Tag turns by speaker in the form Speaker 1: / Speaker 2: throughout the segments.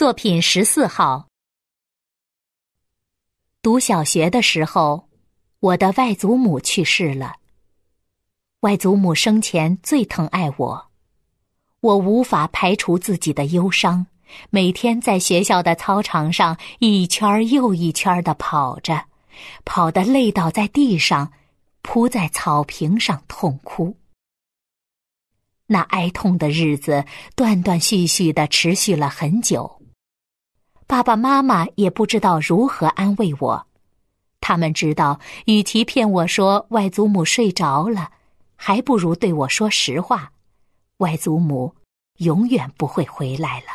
Speaker 1: 作品十四号。读小学的时候，我的外祖母去世了。外祖母生前最疼爱我，我无法排除自己的忧伤，每天在学校的操场上一圈又一圈的跑着，跑得累倒在地上，扑在草坪上痛哭。那哀痛的日子断断续续的持续了很久。爸爸妈妈也不知道如何安慰我，他们知道，与其骗我说外祖母睡着了，还不如对我说实话：外祖母永远不会回来了。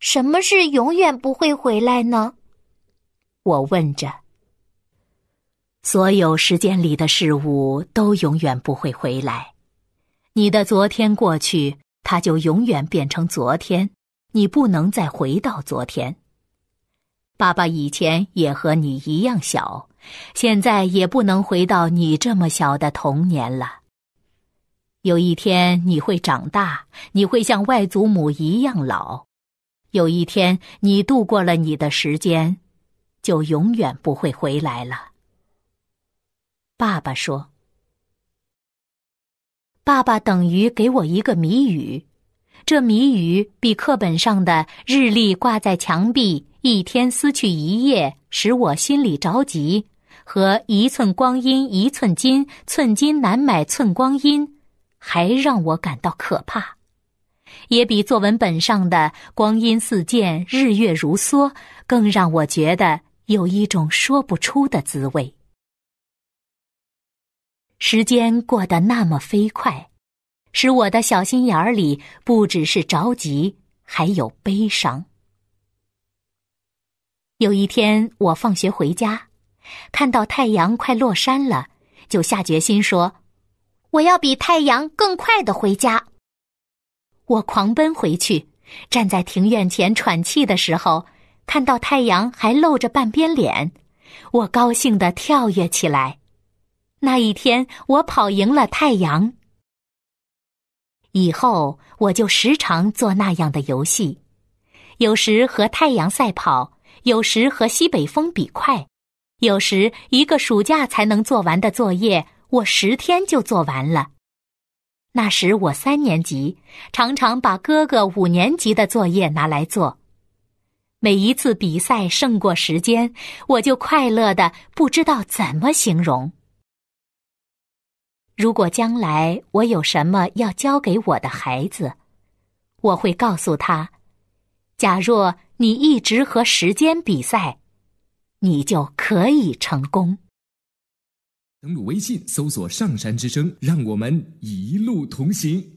Speaker 2: 什么是永远不会回来呢？
Speaker 1: 我问着。所有时间里的事物都永远不会回来，你的昨天过去，它就永远变成昨天。你不能再回到昨天。爸爸以前也和你一样小，现在也不能回到你这么小的童年了。有一天你会长大，你会像外祖母一样老。有一天你度过了你的时间，就永远不会回来了。爸爸说：“爸爸等于给我一个谜语。”这谜语比课本上的“日历挂在墙壁，一天撕去一页，使我心里着急”和“一寸光阴一寸金，寸金难买寸光阴”还让我感到可怕，也比作文本上的“光阴似箭，日月如梭”更让我觉得有一种说不出的滋味。时间过得那么飞快。使我的小心眼儿里不只是着急，还有悲伤。有一天，我放学回家，看到太阳快落山了，就下决心说：“
Speaker 2: 我要比太阳更快的回家。”
Speaker 1: 我狂奔回去，站在庭院前喘气的时候，看到太阳还露着半边脸，我高兴的跳跃起来。那一天，我跑赢了太阳。以后我就时常做那样的游戏，有时和太阳赛跑，有时和西北风比快，有时一个暑假才能做完的作业，我十天就做完了。那时我三年级，常常把哥哥五年级的作业拿来做。每一次比赛胜过时间，我就快乐的不知道怎么形容。如果将来我有什么要教给我的孩子，我会告诉他：假若你一直和时间比赛，你就可以成功。
Speaker 3: 登录微信，搜索“上山之声”，让我们一路同行。